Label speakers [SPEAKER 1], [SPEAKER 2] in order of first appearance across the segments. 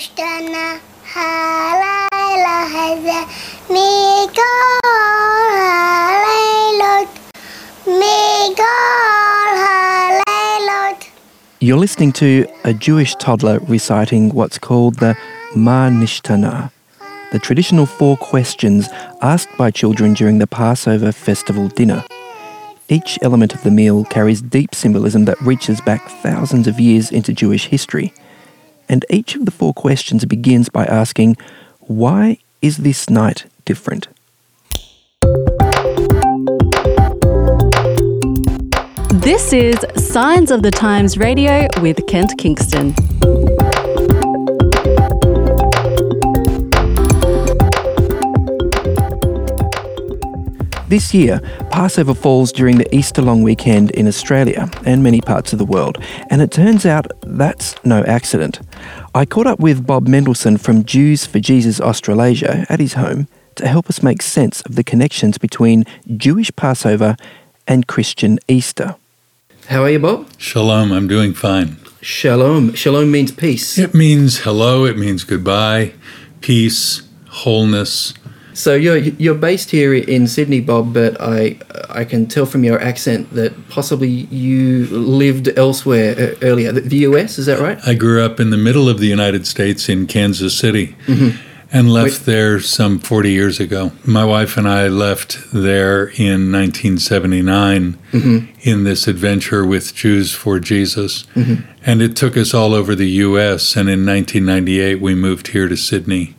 [SPEAKER 1] نشتنا هاليلة هذا ميقال هاليلة ميقال هاليلة
[SPEAKER 2] You're listening to a Jewish toddler reciting what's called the Ma Nishtana, the traditional four questions asked by children during the Passover festival dinner. Each element of the meal carries deep symbolism that reaches back thousands of years into Jewish history. And each of the four questions begins by asking, Why is this night different?
[SPEAKER 3] This is Signs of the Times Radio with Kent Kingston.
[SPEAKER 2] This year, Passover falls during the Easter long weekend in Australia and many parts of the world, and it turns out that's no accident. I caught up with Bob Mendelsohn from Jews for Jesus Australasia at his home to help us make sense of the connections between Jewish Passover and Christian Easter. How are you, Bob?
[SPEAKER 4] Shalom, I'm doing fine.
[SPEAKER 2] Shalom. Shalom means peace.
[SPEAKER 4] It means hello, it means goodbye, peace, wholeness.
[SPEAKER 2] So you're you're based here in Sydney, Bob, but I I can tell from your accent that possibly you lived elsewhere uh, earlier. The US, is that right?
[SPEAKER 4] I grew up in the middle of the United States in Kansas City mm-hmm. and left
[SPEAKER 2] Wait.
[SPEAKER 4] there some 40 years ago. My wife and I left there in 1979 mm-hmm. in this adventure with Jews for Jesus. Mm-hmm. And it took us all over the US. And in 1998, we moved here to Sydney.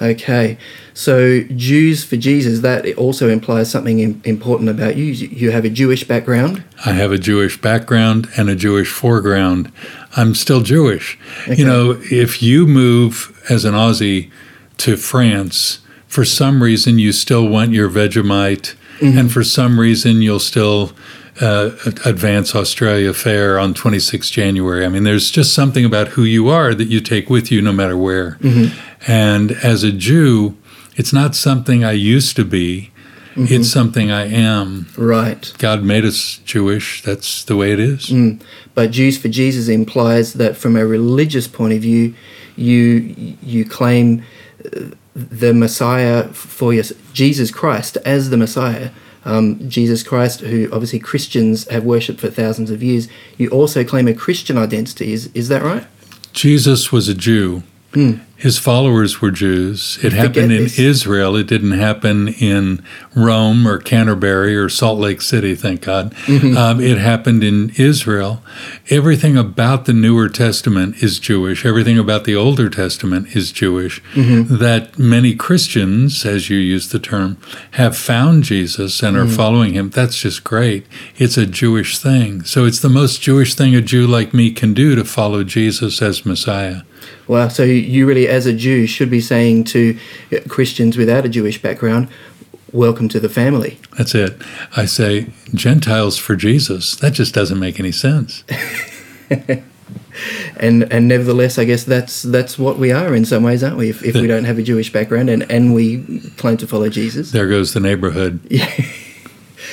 [SPEAKER 2] Okay. So Jews for Jesus, that also implies something important about you. You have a Jewish background.
[SPEAKER 4] I have a Jewish background and a Jewish foreground. I'm still Jewish.
[SPEAKER 2] Okay.
[SPEAKER 4] You know, if you move as an Aussie to France, for some reason you still want your Vegemite, and for some reason you'll still uh, advance Australia Fair on 26 January. I mean, there's just something about who you are that you take with you no matter where. And as a Jew, it's not something I used to be. It's something I am.
[SPEAKER 2] Right.
[SPEAKER 4] God made us Jewish. That's the way it is.
[SPEAKER 2] But Jews for Jesus implies that from a religious point of view, you you claim uh, the Messiah for your Jesus Christ as the Messiah. Um, Jesus Christ, who obviously Christians have worshipped for thousands of years. You also claim a Christian identity. Is is that right?
[SPEAKER 4] Jesus was a Jew. His followers were Jews. It happened in
[SPEAKER 2] this.
[SPEAKER 4] Israel. It didn't happen in Rome or Canterbury or Salt Lake City, thank God. Mm-hmm. Um, it happened in Israel. Everything about the Newer Testament is Jewish. Everything about the Older Testament is Jewish. Mm-hmm. That many Christians, as you use the term, have found Jesus and are mm-hmm. following him. That's just great. It's a Jewish thing. So it's the most Jewish thing a Jew like me can do to follow Jesus as Messiah.
[SPEAKER 2] Well, so you really, as a Jew, should be saying to Christians without a Jewish background, "Welcome to the family."
[SPEAKER 4] That's it. I say Gentiles for Jesus. That just doesn't make any sense.
[SPEAKER 2] and and nevertheless, I guess that's that's what we are in some ways, aren't we? If, if we don't have a Jewish background and and we claim to follow Jesus,
[SPEAKER 4] There goes the neighborhood.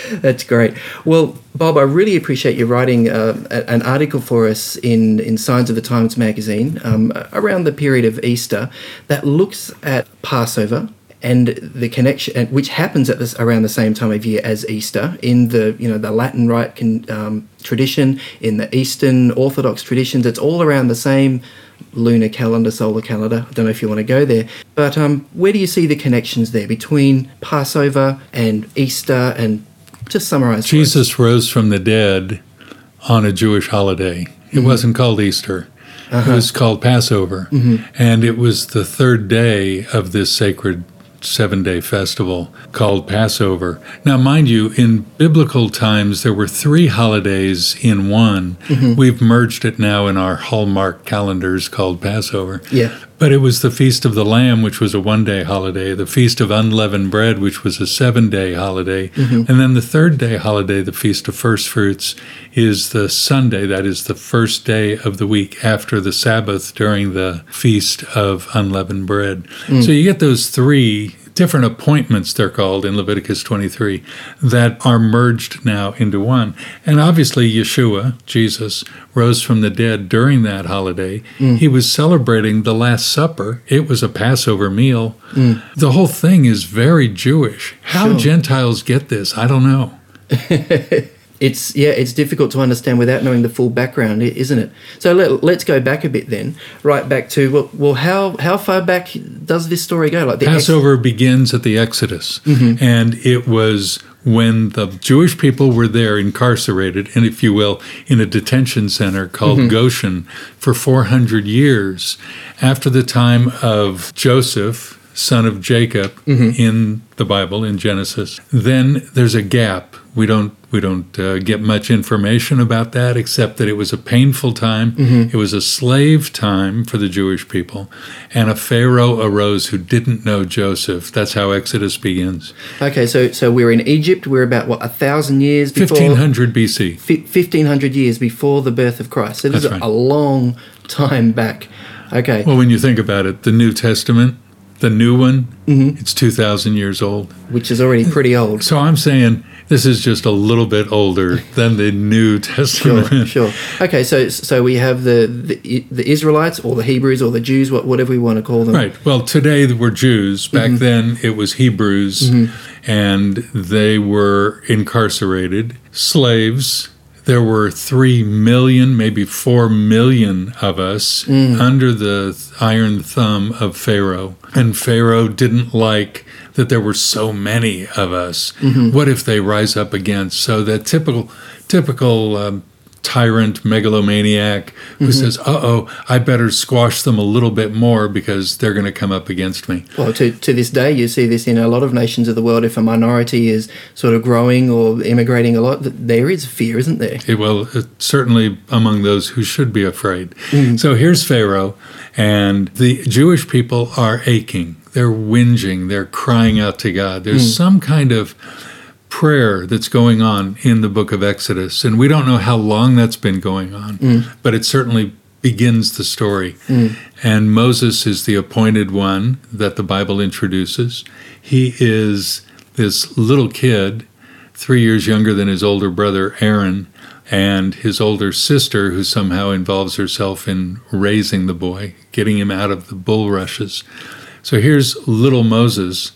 [SPEAKER 2] that's great. Well, Bob, I really appreciate you writing uh, an article for us in in Signs of the Times magazine um, around the period of Easter that looks at Passover. And the connection, which happens at this around the same time of year as Easter, in the you know the Latin Rite um, tradition, in the Eastern Orthodox traditions, it's all around the same lunar calendar, solar calendar. I don't know if you want to go there, but um, where do you see the connections there between Passover and Easter? And just summarize.
[SPEAKER 4] Jesus rose from the dead on a Jewish holiday. It mm-hmm. wasn't called Easter. It uh-huh. was called Passover. Mm-hmm. And it was the third day of this sacred seven day festival called Passover. Now, mind you, in biblical times, there were three holidays in one. Mm-hmm. We've merged it now in our Hallmark calendars called Passover.
[SPEAKER 2] Yeah.
[SPEAKER 4] But it was the Feast of the Lamb, which was a one day holiday, the Feast of Unleavened Bread, which was a seven day holiday. Mm-hmm. And then the third day holiday, the Feast of First Fruits, is the Sunday, that is the first day of the week after the Sabbath during the Feast of Unleavened Bread. Mm. So you get those three different appointments, they're called in Leviticus 23, that are merged now into one. And obviously, Yeshua, Jesus, rose from the dead during that holiday. Mm. He was celebrating the Last Supper, it was a Passover meal. Mm. The whole thing is very Jewish. How
[SPEAKER 2] Sure.
[SPEAKER 4] Gentiles get this, I don't know.
[SPEAKER 2] It's yeah, it's difficult to understand without knowing the full background, isn't it? So let, let's go back a bit then, right back to well, well how how far back does this story go? Like the ex-
[SPEAKER 4] Passover begins at the Exodus,
[SPEAKER 2] Mm-hmm.
[SPEAKER 4] and it was when the Jewish people were there incarcerated, and if you will, in a detention center called
[SPEAKER 2] Mm-hmm.
[SPEAKER 4] Goshen for 400 years after the time of Joseph, son of Jacob,
[SPEAKER 2] Mm-hmm.
[SPEAKER 4] in the Bible in Genesis. Then there's a gap. We don't we don't uh, get much information about that except that it was a painful time.
[SPEAKER 2] Mm-hmm.
[SPEAKER 4] It was a slave time for the Jewish people, and a pharaoh arose who didn't know Joseph. That's how Exodus begins.
[SPEAKER 2] Okay, so so we're in Egypt. We're about what a thousand years before
[SPEAKER 4] 1500 BC.
[SPEAKER 2] fi- 1500 years before the birth of Christ. So this
[SPEAKER 4] That's
[SPEAKER 2] is
[SPEAKER 4] right.
[SPEAKER 2] a long time back. Okay.
[SPEAKER 4] Well, when you think about it, the New Testament, the new one,
[SPEAKER 2] Mm-hmm.
[SPEAKER 4] it's 2,000 years old.
[SPEAKER 2] which is already pretty old.
[SPEAKER 4] So I'm saying this is just a little bit older than the New Testament.
[SPEAKER 2] sure. sure. Okay, so so we have the, the the Israelites or the Hebrews or the Jews, what whatever we want to call them.
[SPEAKER 4] Right. Well, today we're Jews. Back then it was Hebrews, and they were incarcerated, slaves. There were three million, maybe four million of us under the iron thumb of Pharaoh. And Pharaoh didn't like that there were so many of us. What if they rise up against? So that typical, typical um, tyrant megalomaniac who says, "Uh oh, I better squash them a little bit more because they're going to come up against me."
[SPEAKER 2] Well, to, to this day, you see this in a lot of nations of the world. If a minority is sort of growing or immigrating a lot, there is fear, isn't there?
[SPEAKER 4] It, well, certainly among those who should be afraid. So here's Pharaoh, and the Jewish people are aching. They're whinging. They're crying out to God. There's some kind of prayer that's going on in the book of Exodus, and we don't know how long that's been going on, mm. but it certainly begins the story. Mm. And Moses is the appointed one that the Bible introduces. He is this little kid, three years younger than his older brother Aaron, and his older sister, who somehow involves herself in raising the boy, getting him out of the bulrushes. So here's little Moses,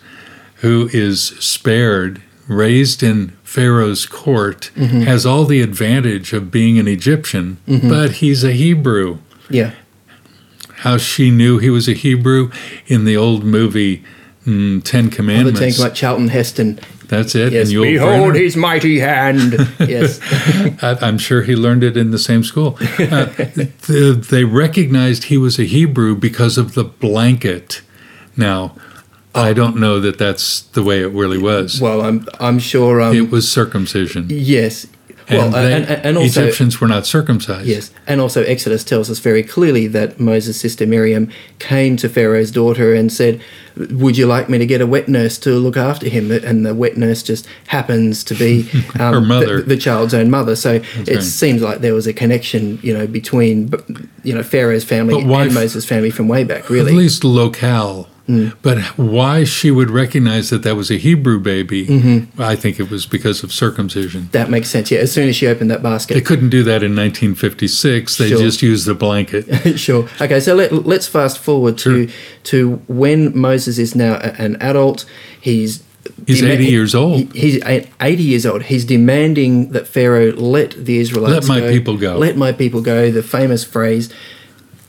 [SPEAKER 4] who is spared, raised in Pharaoh's court, has all the advantage of being an Egyptian, but he's a Hebrew.
[SPEAKER 2] Yeah.
[SPEAKER 4] How she knew he was a Hebrew in the old movie mm, Ten
[SPEAKER 2] Other
[SPEAKER 4] Commandments.
[SPEAKER 2] things like Charlton Heston.
[SPEAKER 4] That's it.
[SPEAKER 2] Yes.
[SPEAKER 4] Yul
[SPEAKER 2] Behold
[SPEAKER 4] Brynner.
[SPEAKER 2] his mighty hand. yes.
[SPEAKER 4] I- I'm sure he learned it in the same school. Uh, the, they recognized he was a Hebrew because of the blanket. Now, I don't know that that's the way it really was.
[SPEAKER 2] Well, I'm I'm sure. Um,
[SPEAKER 4] it was circumcision.
[SPEAKER 2] yes. Well,
[SPEAKER 4] and,
[SPEAKER 2] uh,
[SPEAKER 4] they-
[SPEAKER 2] and, and, and also
[SPEAKER 4] Egyptians were not circumcised.
[SPEAKER 2] Yes, and also Exodus tells us very clearly that Moses' sister Miriam came to Pharaoh's daughter and said, "Would you like me to get a wet nurse to look after him?" And the wet nurse just happens to be um,
[SPEAKER 4] Her mother.
[SPEAKER 2] the, the child's own mother. So it
[SPEAKER 4] right.
[SPEAKER 2] seems like there was a connection, you know, between you know Pharaoh's family and Moses' family from way back. Really, at
[SPEAKER 4] least locale. But why she would recognize that that was a Hebrew baby,
[SPEAKER 2] Mm-hmm.
[SPEAKER 4] I think it was because of circumcision.
[SPEAKER 2] that makes sense. Yeah, as soon as she opened that basket, They
[SPEAKER 4] couldn't do that in 1956. They
[SPEAKER 2] Sure.
[SPEAKER 4] just used the blanket.
[SPEAKER 2] sure. Okay, so let, let's fast forward to to when Moses is now an adult. He's
[SPEAKER 4] He's 80 years old.
[SPEAKER 2] he- he's 80 years old. He's demanding that Pharaoh let the Israelites
[SPEAKER 4] Let my people go.
[SPEAKER 2] Let my people go. The famous phrase.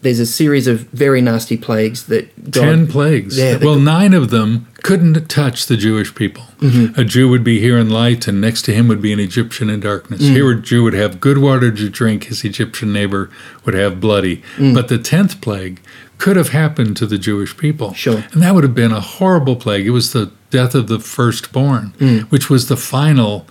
[SPEAKER 2] There's a series of very nasty plagues that God,
[SPEAKER 4] Ten plagues.
[SPEAKER 2] Yeah,
[SPEAKER 4] well, nine of them couldn't touch the Jewish people.
[SPEAKER 2] Mm-hmm.
[SPEAKER 4] A Jew would be here in light, and next to him would be an Egyptian in darkness.
[SPEAKER 2] Mm.
[SPEAKER 4] Here, a Jew would have good water to drink, his Egyptian neighbor would have bloody.
[SPEAKER 2] Mm.
[SPEAKER 4] But the tenth plague could have happened to the Jewish people.
[SPEAKER 2] Sure.
[SPEAKER 4] And that would have been a horrible plague. It was the death of the firstborn,
[SPEAKER 2] Mm.
[SPEAKER 4] which was the final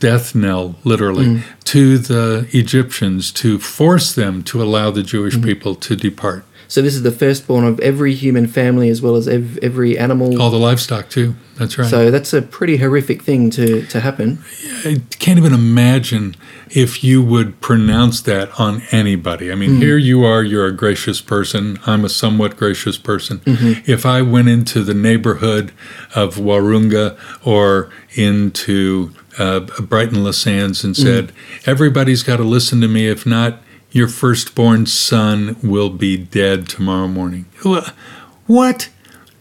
[SPEAKER 4] death knell, literally,
[SPEAKER 2] Mm.
[SPEAKER 4] to the Egyptians to force them to allow the Jewish
[SPEAKER 2] Mm-hmm.
[SPEAKER 4] people to depart.
[SPEAKER 2] So this is the firstborn of every human family as well as ev- every animal.
[SPEAKER 4] All the livestock too. That's right.
[SPEAKER 2] So that's a pretty horrific thing to, to happen.
[SPEAKER 4] I can't even imagine if you would pronounce that on anybody. I mean, here you are, you're a gracious person. I'm a somewhat gracious person. If I went into the neighborhood of Wahroonga or into uh, Brighton Les and said, everybody's got to listen to me. If not, your firstborn son will be dead tomorrow morning. What?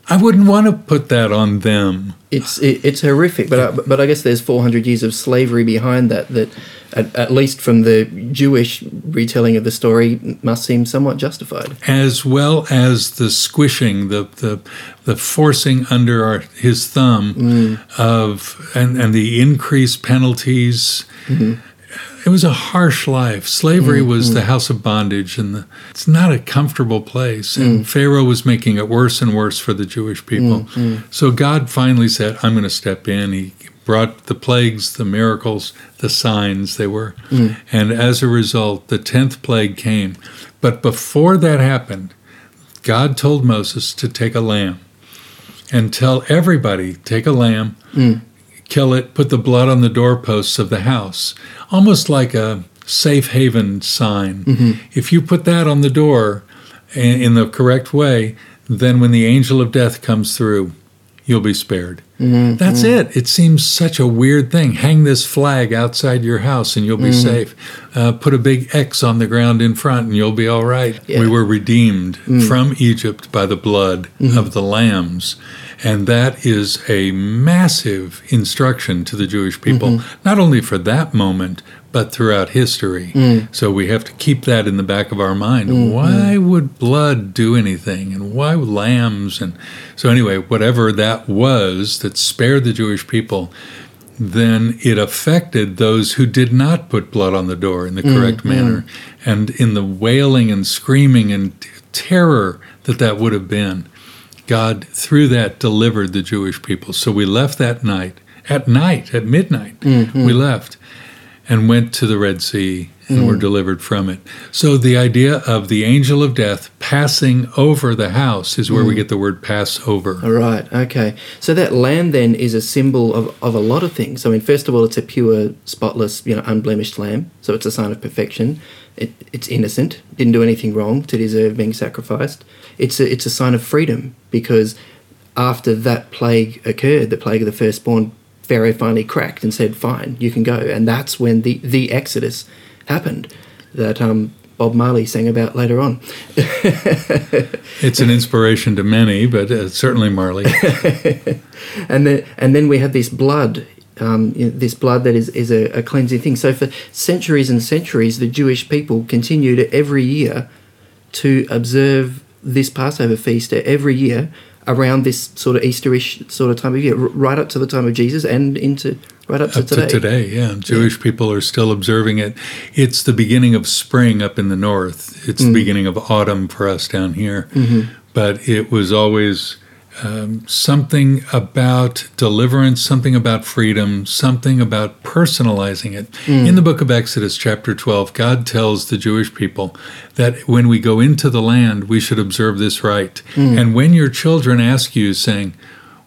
[SPEAKER 4] I wouldn't want to put that on them.
[SPEAKER 2] It's it, it's horrific, but I, but I guess there's 400 years of slavery behind that. That at, at least from the Jewish retelling of the story must seem somewhat justified.
[SPEAKER 4] as well as the squishing, the the, the forcing under our, his thumb mm. of and, and the increased penalties. Mm-hmm. It was a harsh life. Slavery was mm-hmm. the house of bondage, and the, it's not a comfortable place. And mm. Pharaoh was making it worse and worse for the Jewish people. Mm-hmm. So God finally said, "I'm going to step in." He brought the plagues, the miracles, the signs. They were, mm. and as a result, the tenth plague came. But before that happened, God told Moses to take a lamb and tell everybody take a lamb, mm. Kill it, put the blood on the doorposts of the house, almost like a safe haven sign. Mm-hmm. If you put that on the door in the correct way, then when the angel of death comes through, you'll be spared. Mm-hmm. That's mm-hmm. it. It seems such a weird thing. Hang this flag outside your house and you'll be safe. Uh, put a big X on the ground in front and you'll be all right.
[SPEAKER 2] Yeah.
[SPEAKER 4] We were redeemed mm. from Egypt by the blood of the lambs. And that is a massive instruction to the Jewish people, mm-hmm. not only for that moment, but throughout history. Mm. So we have to keep that in the back of our mind. Mm-hmm. Why would blood do anything? And why would lambs? And so, anyway, whatever that was that spared the Jewish people, then it affected those who did not put blood on the door in the mm-hmm. correct manner. And in the wailing and screaming and t- terror that that would have been, God, through that, delivered the Jewish people. So we left that night, at night, at midnight, mm-hmm. we left and went to the Red Sea and were mm. delivered from it. So the idea of the angel of death passing over the house is where we mm. get the word Passover.
[SPEAKER 2] All right. Okay. So that lamb then is a symbol of, of a lot of things. I mean, first of all, it's a pure, spotless, you know, unblemished lamb. So it's a sign of perfection. It, it's innocent. Didn't do anything wrong to deserve being sacrificed. It's a, it's a sign of freedom because after that plague occurred, the plague of the firstborn, Pharaoh finally cracked and said, "Fine, you can go." And that's when the the Exodus happened that um, Bob Marley sang about later on.
[SPEAKER 4] It's an inspiration to many, but uh, certainly Marley.
[SPEAKER 2] and then and then we have this blood um, you know, this blood that is, is a, a cleansing thing so for centuries and centuries the jewish people continued every year to observe this passover feast every year around this sort of easterish sort of time of year right up to the time of jesus and into right up to
[SPEAKER 4] Up
[SPEAKER 2] today
[SPEAKER 4] to today, yeah. Jewish people are still observing it. It's the beginning of spring up in the north. It's the beginning of autumn for us down here. But it was always um, something about deliverance, something about freedom, something about personalizing it. Hmm. In the book of Exodus, chapter 12, God tells the Jewish people that when we go into the land, we should observe this rite. Hmm. And when your children ask you, saying,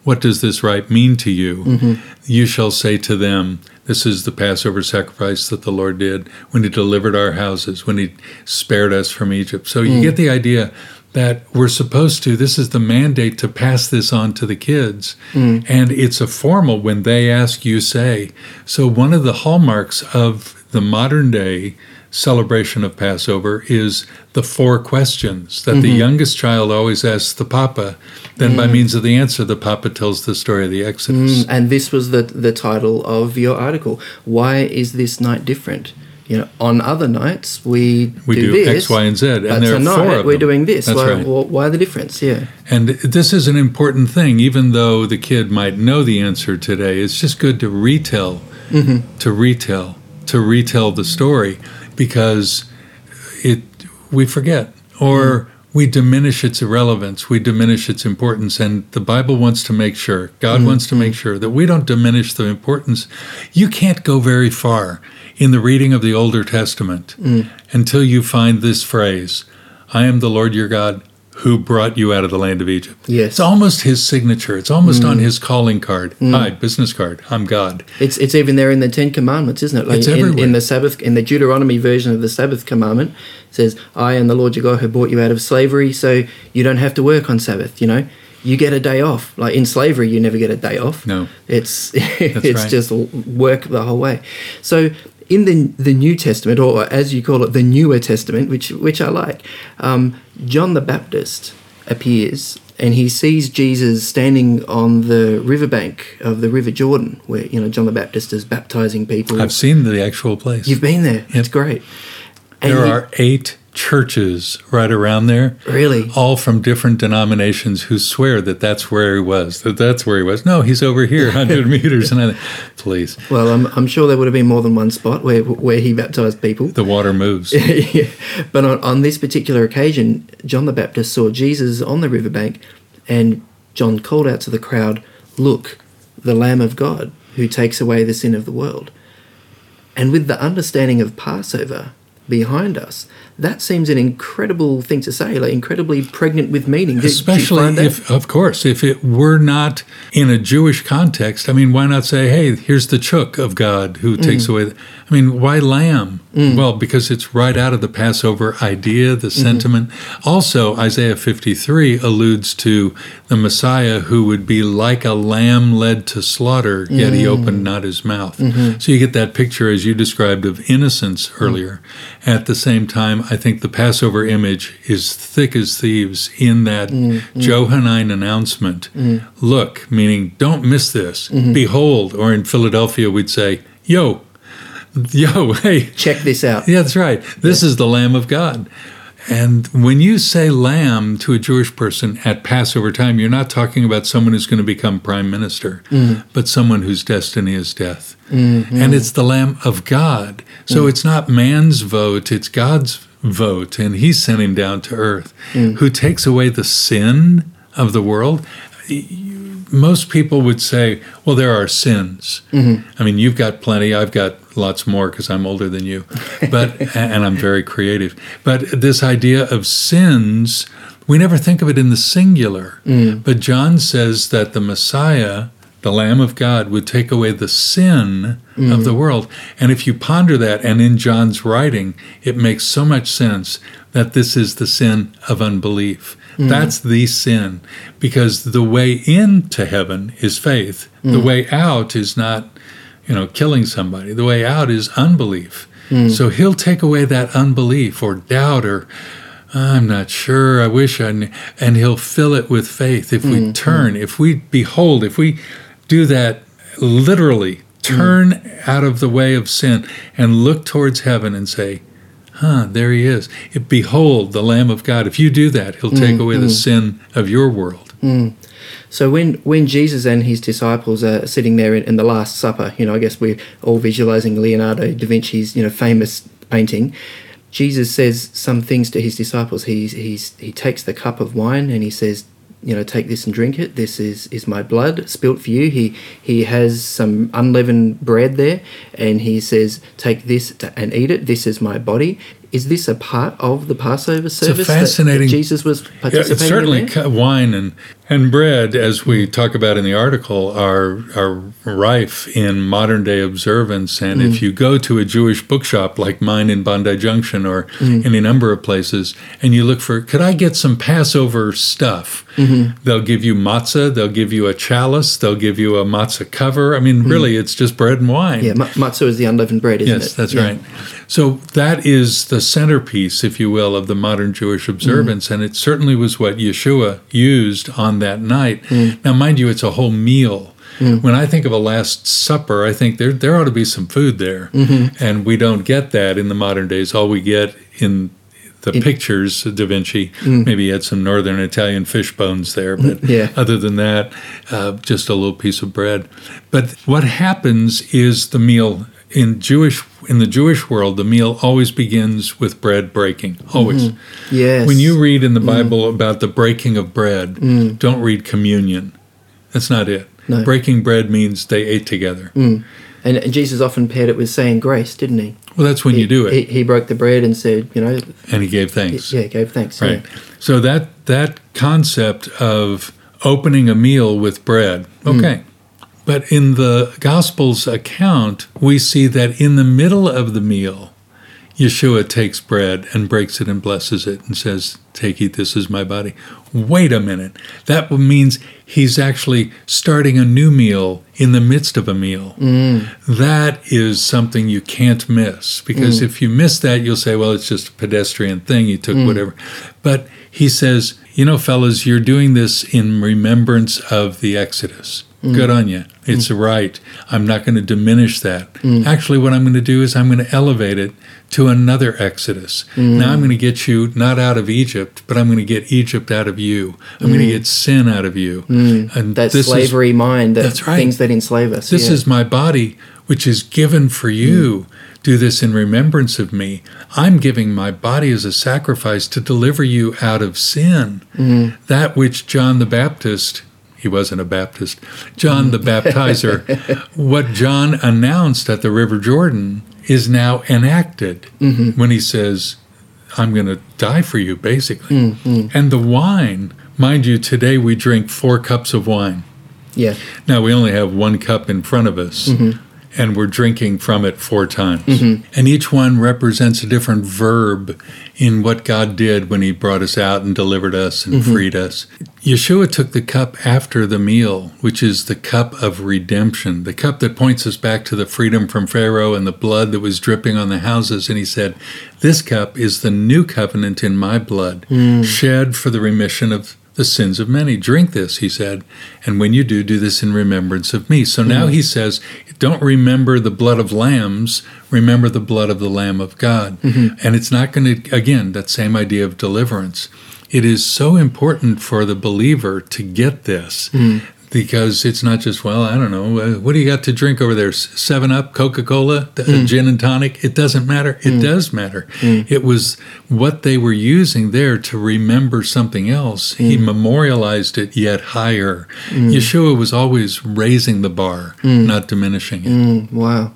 [SPEAKER 4] what does this rite mean to you? Mm-hmm. You shall say to them, This is the Passover sacrifice that the Lord did when He delivered our houses, when He spared us from Egypt. So you hmm. get the idea that we're supposed to, this is the mandate to pass this on to the kids. Mm. And it's a formal, when they ask, you say. So one of the hallmarks of the modern day celebration of Passover is the four questions that the mm-hmm. youngest child always asks the Papa. Then, by mm. means of the answer, the Papa tells the story of the Exodus.
[SPEAKER 2] Mm, and this was the the title of your article why is this night different you know on other nights we
[SPEAKER 4] We do
[SPEAKER 2] this
[SPEAKER 4] X, Y, and Z, and
[SPEAKER 2] but
[SPEAKER 4] there are
[SPEAKER 2] tonight
[SPEAKER 4] four of
[SPEAKER 2] we're
[SPEAKER 4] them.
[SPEAKER 2] doing this
[SPEAKER 4] That's
[SPEAKER 2] why,
[SPEAKER 4] right.
[SPEAKER 2] why the difference yeah
[SPEAKER 4] And this is an important thing, even though the kid might know the answer today. It's just good to retell, mm-hmm. to retell, to retell the story, because it we forget or mm-hmm. We diminish its irrelevance, we diminish its importance, and the Bible wants to make sure, God mm-hmm. wants to make sure that we don't diminish the importance. You can't go very far in the reading of the Older Testament mm. until you find this phrase I am the Lord your God who brought you out of the land of Egypt.
[SPEAKER 2] Yes.
[SPEAKER 4] It's almost his signature. It's almost on mm. his calling card. Mm. Hi, business card. I'm God.
[SPEAKER 2] It's it's even there in the Ten Commandments, isn't it? Like
[SPEAKER 4] It's
[SPEAKER 2] in,
[SPEAKER 4] everywhere.
[SPEAKER 2] in the Sabbath, in the Deuteronomy version of the Sabbath commandment, it says, "I am the Lord your God who brought you out of slavery, so you don't have to work on Sabbath." You know, you get a day off. Like in slavery, you never get a day off.
[SPEAKER 4] No.
[SPEAKER 2] it's it's
[SPEAKER 4] right.
[SPEAKER 2] just work the whole way. So in the the New Testament, or as you call it, the Newer Testament, which which I like, um, John the Baptist appears and he sees Jesus standing on the riverbank of the River Jordan, where you know John the Baptist is baptizing people.
[SPEAKER 4] I've seen the actual place.
[SPEAKER 2] You've been there. It's great. And
[SPEAKER 4] there
[SPEAKER 2] he-
[SPEAKER 4] are eight churches right around there.
[SPEAKER 2] Really?
[SPEAKER 4] All from different denominations who swear that that's where he was, that that's where he was. No, he's over here, 100 meters. And I, please,
[SPEAKER 2] Well, I'm, I'm sure there would have been more than one spot where where he baptized people.
[SPEAKER 4] the water moves.
[SPEAKER 2] Yeah. But on, on this particular occasion, John the Baptist saw Jesus on the riverbank, and John called out to the crowd, Look, the Lamb of God who takes away the sin of the world. And with the understanding of Passover behind us, that seems an incredible thing to say, like incredibly pregnant with meaning. Did-
[SPEAKER 4] Especially if, of course, if it were not in a Jewish context. I mean, why not say, hey, here's the chook of God who
[SPEAKER 2] Mm.
[SPEAKER 4] takes away. The, I mean, why lamb? Well, because it's right out of the Passover idea, the
[SPEAKER 2] Mm-hmm.
[SPEAKER 4] sentiment. Also, Isaiah 53 alludes to the Messiah who would be like a lamb led to slaughter, yet he
[SPEAKER 2] Mm.
[SPEAKER 4] opened not his mouth.
[SPEAKER 2] Mm-hmm.
[SPEAKER 4] So you get that picture, as you described, of innocence earlier. At the same time, I think the Passover image is thick as thieves in that Johannine announcement. Look, meaning don't miss this. Behold, or in Philadelphia, we'd say, yo, yo, hey,
[SPEAKER 2] Check this out.
[SPEAKER 4] yeah, that's right. This is the Lamb of God. And when you say lamb to a Jewish person at Passover time, you're not talking about someone who's going to become prime minister, mm. but someone whose destiny is death. Mm-hmm. And it's the Lamb of God. So mm. it's not man's vote, it's God's vote. And he's sent him down to earth, mm. who takes away the sin of the world. Most people would say, well, there are sins. Mm-hmm. I mean, you've got plenty. I've got lots more because I'm older than you, but and I'm very creative. But this idea of sins, we never think of it in the singular. Mm. But John says that the Messiah, the Lamb of God, would take away the sin of mm. the world. And if you ponder that, and in John's writing, it makes so much sense that this is the sin of unbelief. Mm-hmm. That's the sin because the way into heaven is faith. The mm. way out is not, you know, killing somebody. The way out is unbelief. Mm. So he'll take away that unbelief or doubt or I'm not sure. I wish I knew. And he'll fill it with faith. If we mm-hmm. turn, if we behold, if we do that literally, mm. turn out of the way of sin and look towards heaven and say, huh, there he is. If, behold the Lamb of God. If you do that, he'll mm, take away the mm. sin of your world. Mm.
[SPEAKER 2] So when when Jesus and his disciples are sitting there in, in the Last Supper, you know, I guess we're all visualizing Leonardo da Vinci's you know famous painting. Jesus says some things to his disciples. He's he's he takes the cup of wine and he says, you know, take this and drink it. This is is my blood spilt for you. He he has some unleavened bread there, and he says, take this and eat it. This is my body. Is this a part of the Passover service that- that
[SPEAKER 4] fascinating-
[SPEAKER 2] Jesus was participating
[SPEAKER 4] it's certainly
[SPEAKER 2] in?
[SPEAKER 4] ca- wine and, and bread, as we talk about in the article, are are rife in modern day observance. And if mm. you go to a Jewish bookshop like mine in Bondi Junction or mm. any number of places, and you look for, could I get some Passover stuff? Mm-hmm. They'll give you matzah, they'll give you a chalice, they'll give you a matzah cover. I mean, mm. really, it's just bread and wine.
[SPEAKER 2] Yeah, ma- matzah is the unleavened bread, isn't it?
[SPEAKER 4] Yes, that's
[SPEAKER 2] Yeah.
[SPEAKER 4] right. So that is the centerpiece, if you will, of the modern Jewish observance, and it certainly was what Yeshua used on that night. Mm. Now, mind you, it's a whole meal. Mm. When I think of a Last Supper, I think there there ought to be some food there, mm-hmm. and we don't get that in the modern days. All we get in the pictures, Da Vinci mm. maybe had some northern Italian fish bones there, but
[SPEAKER 2] Yeah.
[SPEAKER 4] other than that, uh, just a little piece of bread. But what happens is the meal in Jewish in the Jewish world, the meal always begins with bread breaking. Always. Mm-hmm.
[SPEAKER 2] Yes.
[SPEAKER 4] When you read in the mm. Bible about the breaking of bread, mm. don't read communion. That's not it.
[SPEAKER 2] No.
[SPEAKER 4] Breaking bread means they ate together.
[SPEAKER 2] And, and Jesus often paired it with saying grace, didn't he?
[SPEAKER 4] Well, that's when
[SPEAKER 2] he,
[SPEAKER 4] you do it.
[SPEAKER 2] He, he broke the bread and said, you know,
[SPEAKER 4] and he gave thanks.
[SPEAKER 2] yeah, gave thanks.
[SPEAKER 4] Right.
[SPEAKER 2] Yeah.
[SPEAKER 4] So that that concept of opening a meal with bread, okay. But in the Gospels account, we see that in the middle of the meal, Yeshua takes bread and breaks it and blesses it and says, Take, eat, this is my body. Wait a minute. That means he's actually starting a new meal in the midst of a meal. Mm. That is something you can't miss because mm. if you miss that, you'll say, Well, it's just a pedestrian thing. You took mm. whatever. But he says, You know, fellas, you're doing this in remembrance of the Exodus. Good on you. It's mm. right. I'm not going to diminish that. Mm. Actually, what I'm going to do is I'm going to elevate it to another Exodus. Mm. Now I'm going to get you not out of Egypt, but I'm going to get Egypt out of you. I'm going to get sin out of you. And
[SPEAKER 2] That
[SPEAKER 4] this is-
[SPEAKER 2] slavery mind, that
[SPEAKER 4] That's right.
[SPEAKER 2] things that enslave us.
[SPEAKER 4] this
[SPEAKER 2] yeah.
[SPEAKER 4] is my body, which is given for you. Do this in remembrance of me. I'm giving my body as a sacrifice to deliver you out of sin. That which John the Baptist, he wasn't a Baptist, John the Baptizer, what John announced at the River Jordan is now enacted mm-hmm. when he says, I'm going to die for you, basically. Mm-hmm. And the wine, mind you, today we drink four cups of wine.
[SPEAKER 2] yeah.
[SPEAKER 4] Now we only have one cup in front of us, mm-hmm. And we're drinking from it four times. Mm-hmm. And each one represents a different verb in what God did when He brought us out and delivered us and mm-hmm. freed us. Yeshua took the cup after the meal, which is the cup of redemption, the cup that points us back to the freedom from Pharaoh and the blood that was dripping on the houses. And He said, This cup is the new covenant in my blood, mm. shed for the remission of the sins of many. Drink this, he said, and when you do, do this in remembrance of me. So now he says, don't remember the blood of lambs, remember the blood of the Lamb of God. Mm-hmm. And it's not going to, again, that same idea of deliverance. It is so important for the believer to get this. Mm-hmm. Because it's not just well, I don't know. Uh, what do you got to drink over there? Seven Up, Coca Cola, uh, mm. gin and tonic. It doesn't matter. It mm. does matter. Mm. It was what they were using there to remember something else. He memorialized it yet higher. Yeshua was always raising the bar, not diminishing it.
[SPEAKER 2] Mm, wow.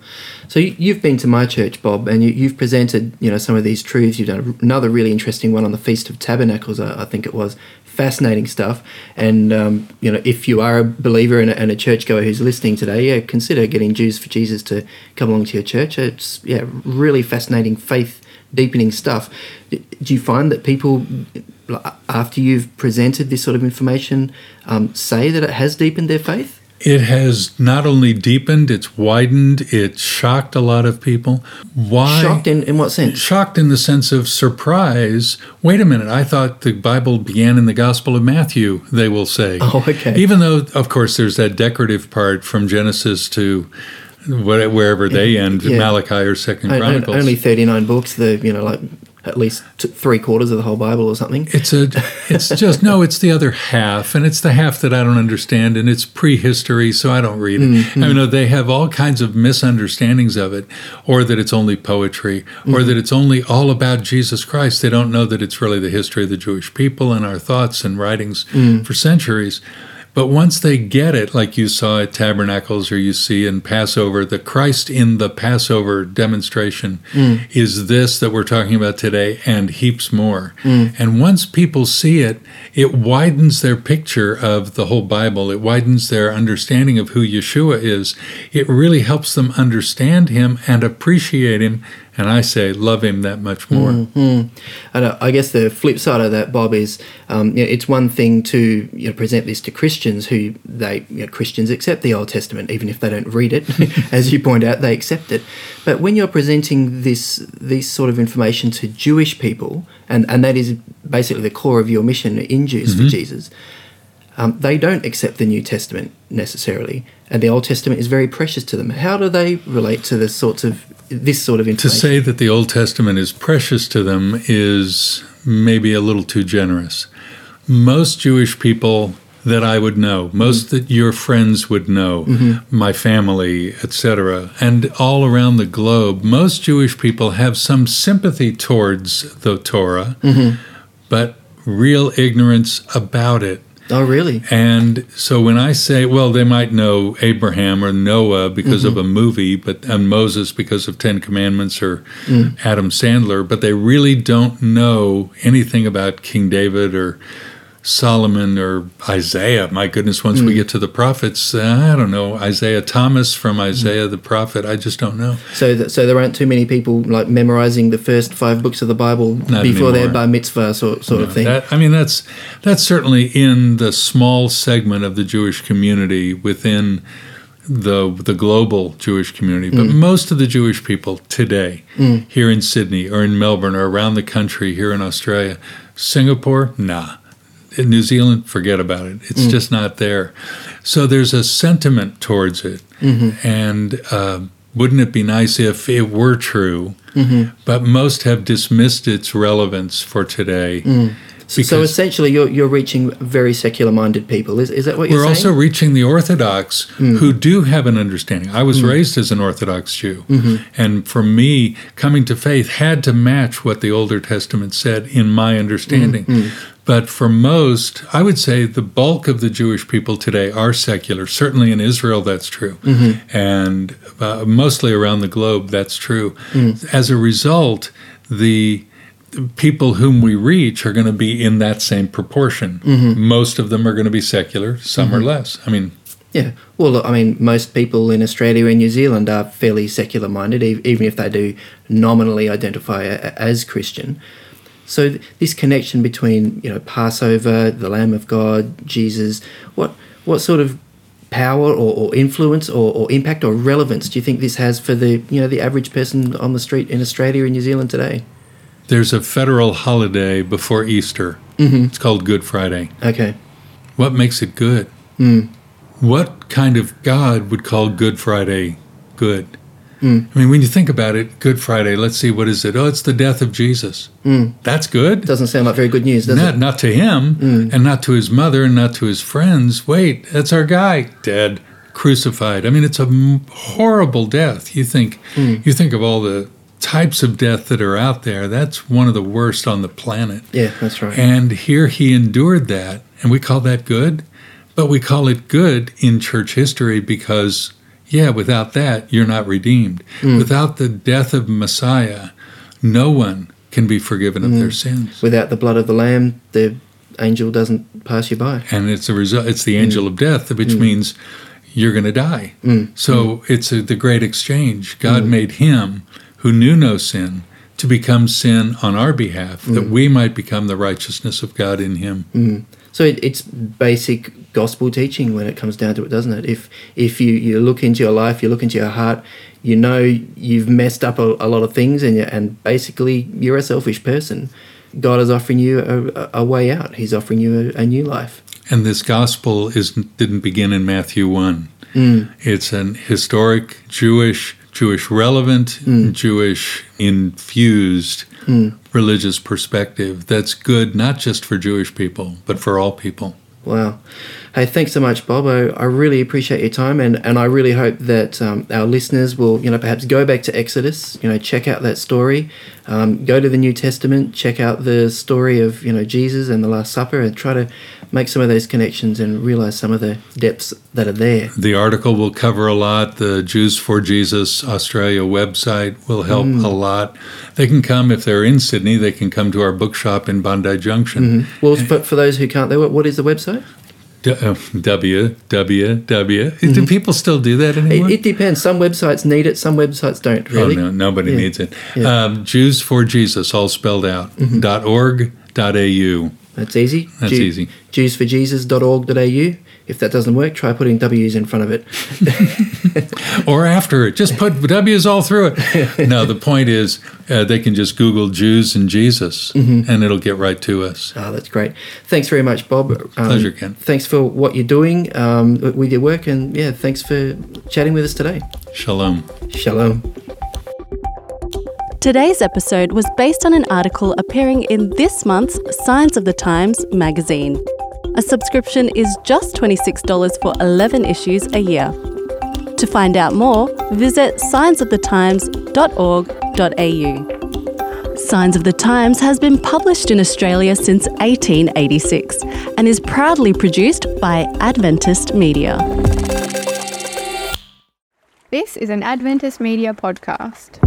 [SPEAKER 2] So you- you've been to my church, Bob, and you, you've presented, you know, some of these truths. You've done another really interesting one on the Feast of Tabernacles, I, I think it was. Fascinating stuff. And, um, you know, if you are a believer and a, and a churchgoer who's listening today, yeah, consider getting Jews for Jesus to come along to your church. It's, yeah, really fascinating, faith deepening stuff. Do you find that people, after you've presented this sort of information, um, say that it has deepened their faith?
[SPEAKER 4] It has not only deepened, it's widened, it shocked a lot of people. Why?
[SPEAKER 2] Shocked in, in what sense?
[SPEAKER 4] shocked in the sense of surprise. Wait a minute, I thought the Bible began in the Gospel of Matthew, they will say.
[SPEAKER 2] Oh, okay.
[SPEAKER 4] Even though, of course, there's that decorative part from Genesis to wherever they end,
[SPEAKER 2] Yeah.
[SPEAKER 4] Malachi or Second Chronicles.
[SPEAKER 2] Only 39 books, the, you know, like at least t- three quarters of the whole Bible or something.
[SPEAKER 4] It's a, it's just no. It's the other half, and it's the half that I don't understand, and it's prehistory, so I don't read it.
[SPEAKER 2] Mm-hmm.
[SPEAKER 4] I mean, they have all kinds of misunderstandings of it, or that it's only poetry, or
[SPEAKER 2] Mm-hmm.
[SPEAKER 4] that it's only all about Jesus Christ. They don't know that it's really the history of the Jewish people and our thoughts and writings
[SPEAKER 2] Mm.
[SPEAKER 4] for centuries. But once they get it, like you saw at Tabernacles or you see in Passover, the Christ in the Passover demonstration mm. is this that we're talking about today and heaps more. Mm. And once people see it, it widens their picture of the whole Bible. It widens their understanding of who Yeshua is. It really helps them understand him and appreciate him. And I say, love him that much more.
[SPEAKER 2] And uh, I guess the flip side of that, Bob, is um, you know, it's one thing to you know, present this to Christians who they you know, Christians accept the Old Testament even if they don't read it, as you point out, they accept it. But when you're presenting this this sort of information to Jewish people, and and that is basically the core of your mission in Jews for Jesus. Um, they don't accept the New Testament necessarily, and the Old Testament is very precious to them. How do they relate to the sorts of this sort of
[SPEAKER 4] To say that the Old Testament is precious to them is maybe a little too generous. Most Jewish people that I would know, most mm-hmm. that your friends would know, mm-hmm. my family, etc., and all around the globe, most Jewish people have some sympathy towards the Torah, mm-hmm. but real ignorance about it.
[SPEAKER 2] Oh, really?
[SPEAKER 4] And so when I say, well, they might know Abraham or Noah because of mm-hmm. a movie, but and Moses because of Ten Commandments or mm. Adam Sandler, but they really don't know anything about King David or Solomon or Isaiah. My goodness, once we hmm. get to the prophets, uh, I don't know Isaiah Thomas from hmm. Isaiah the prophet. I just don't know.
[SPEAKER 2] So, th- so there aren't too many people like memorizing the first five books of the Bible
[SPEAKER 4] Not
[SPEAKER 2] before their bar mitzvah sort, sort of thing.
[SPEAKER 4] That, I mean, that's that's certainly in the small segment of the Jewish community within the the global Jewish community. But hmm. most of the Jewish people today, here in Sydney or in Melbourne or around the country, here in Australia, Singapore, nah. In New Zealand, forget about it. It's mm. just not there. So there's a sentiment towards it, mm-hmm. and uh, wouldn't it be nice if it were true? Mm-hmm. But most have dismissed its relevance for today.
[SPEAKER 2] Mm. so,
[SPEAKER 4] so
[SPEAKER 2] essentially, you're you're reaching very secular-minded people. Is, is that what you're saying?
[SPEAKER 4] We're
[SPEAKER 2] saying?
[SPEAKER 4] also reaching the Orthodox mm. who do have an understanding. I was raised as an Orthodox Jew, mm-hmm. and for me, coming to faith had to match what the Older Testament said in my understanding. But for most, I would say the bulk of the Jewish people today are secular. Certainly in Israel, that's true. Mm-hmm. And uh, mostly around the globe, that's true. Mm. As a result, the people whom we reach are going to be in that same proportion. Mm-hmm. Most of them are going to be secular, some are mm-hmm. less. I mean,
[SPEAKER 2] Yeah. Well, look, I mean, most people in Australia and New Zealand are fairly secular minded, even if they do nominally identify as Christian. So th- this connection between you know Passover, the Lamb of God, Jesus, what what sort of power or, or influence or, or impact or relevance do you think this has for the you know the average person on the street in Australia and New Zealand today?
[SPEAKER 4] there's a federal holiday before Easter. Mm-hmm. It's called Good Friday.
[SPEAKER 2] Okay.
[SPEAKER 4] What makes it good? Mm. What kind of God would call Good Friday good? Mm. I mean, when you think about it, Good Friday, let's see, what is it? Oh, it's the death of Jesus. Mm. That's good.
[SPEAKER 2] Doesn't sound like very good news, does
[SPEAKER 4] not,
[SPEAKER 2] it?
[SPEAKER 4] not to him, mm. and not to his mother, and not to his friends. Wait, that's our guy, dead, crucified. I mean, it's a m- horrible death. You think, you think of all the types of death that are out there. That's one of the worst on the planet.
[SPEAKER 2] Yeah, that's right.
[SPEAKER 4] And here he endured that, and we call that good. But we call it good in church history because, yeah, without that, you're not redeemed. Mm. Without the death of Messiah, no one can be forgiven of their mm. sins.
[SPEAKER 2] Without the blood of the Lamb, the angel doesn't pass you by.
[SPEAKER 4] And it's a result. It's the angel mm. of death, which means you're going to die. So it's a, the great exchange. God made him who knew no sin to become sin on our behalf, that we might become the righteousness of God in him.
[SPEAKER 2] So it, it's basic gospel teaching when it comes down to it, doesn't it? If if you, you look into your life, you look into your heart, you know you've messed up a, a lot of things, and and basically you're a selfish person. God is offering you a, a way out. He's offering you a, a new life.
[SPEAKER 4] And this gospel is didn't begin in Matthew one. Mm. It's an historic Jewish, Jewish relevant, mm. Jewish infused mm. religious perspective that's good not just for Jewish people but for all people.
[SPEAKER 2] Wow. Hey, thanks so much, Bob. I, I really appreciate your time, and, and I really hope that um, our listeners will, you know, perhaps go back to Exodus, you know, check out that story, um, go to the New Testament, check out the story of, you know, Jesus and the Last Supper, and try to make some of those connections and realize some of the depths that are there.
[SPEAKER 4] The article will cover a lot. The Jews for Jesus Australia website will help a lot. They can come if they're in Sydney. They can come to our bookshop in Bondi Junction.
[SPEAKER 2] Well, for, for those who can't, what is the website?
[SPEAKER 4] D- uh, w w w. Do people still do that anymore?
[SPEAKER 2] It, it depends. Some websites need it, some websites don't, really.
[SPEAKER 4] Oh no, nobody
[SPEAKER 2] Yeah.
[SPEAKER 4] needs it.
[SPEAKER 2] Yeah.
[SPEAKER 4] Um, Jews for Jesus, all spelled out. dot org. Dot au.
[SPEAKER 2] That's easy.
[SPEAKER 4] That's easy.
[SPEAKER 2] Jewsforjesus.org.au. If that doesn't work, try putting W's in front of it.
[SPEAKER 4] Or after it, just put W's all through it. no, the point is uh, they can just Google Jews and Jesus, and it'll get right to us.
[SPEAKER 2] Oh, that's great. Thanks very much, Bob. Um,
[SPEAKER 4] Pleasure, Ken.
[SPEAKER 2] Thanks for what you're doing um, with your work, and yeah, thanks for chatting with us today.
[SPEAKER 4] Shalom.
[SPEAKER 2] Shalom.
[SPEAKER 3] Today's episode was based on an article appearing in this month's Signs of the Times magazine. A subscription is just $26 for 11 issues a year. To find out more, visit signsofthetimes.org.au. Signs of the Times has been published in Australia since 1886 and is proudly produced by Adventist Media.
[SPEAKER 5] This is an Adventist Media podcast.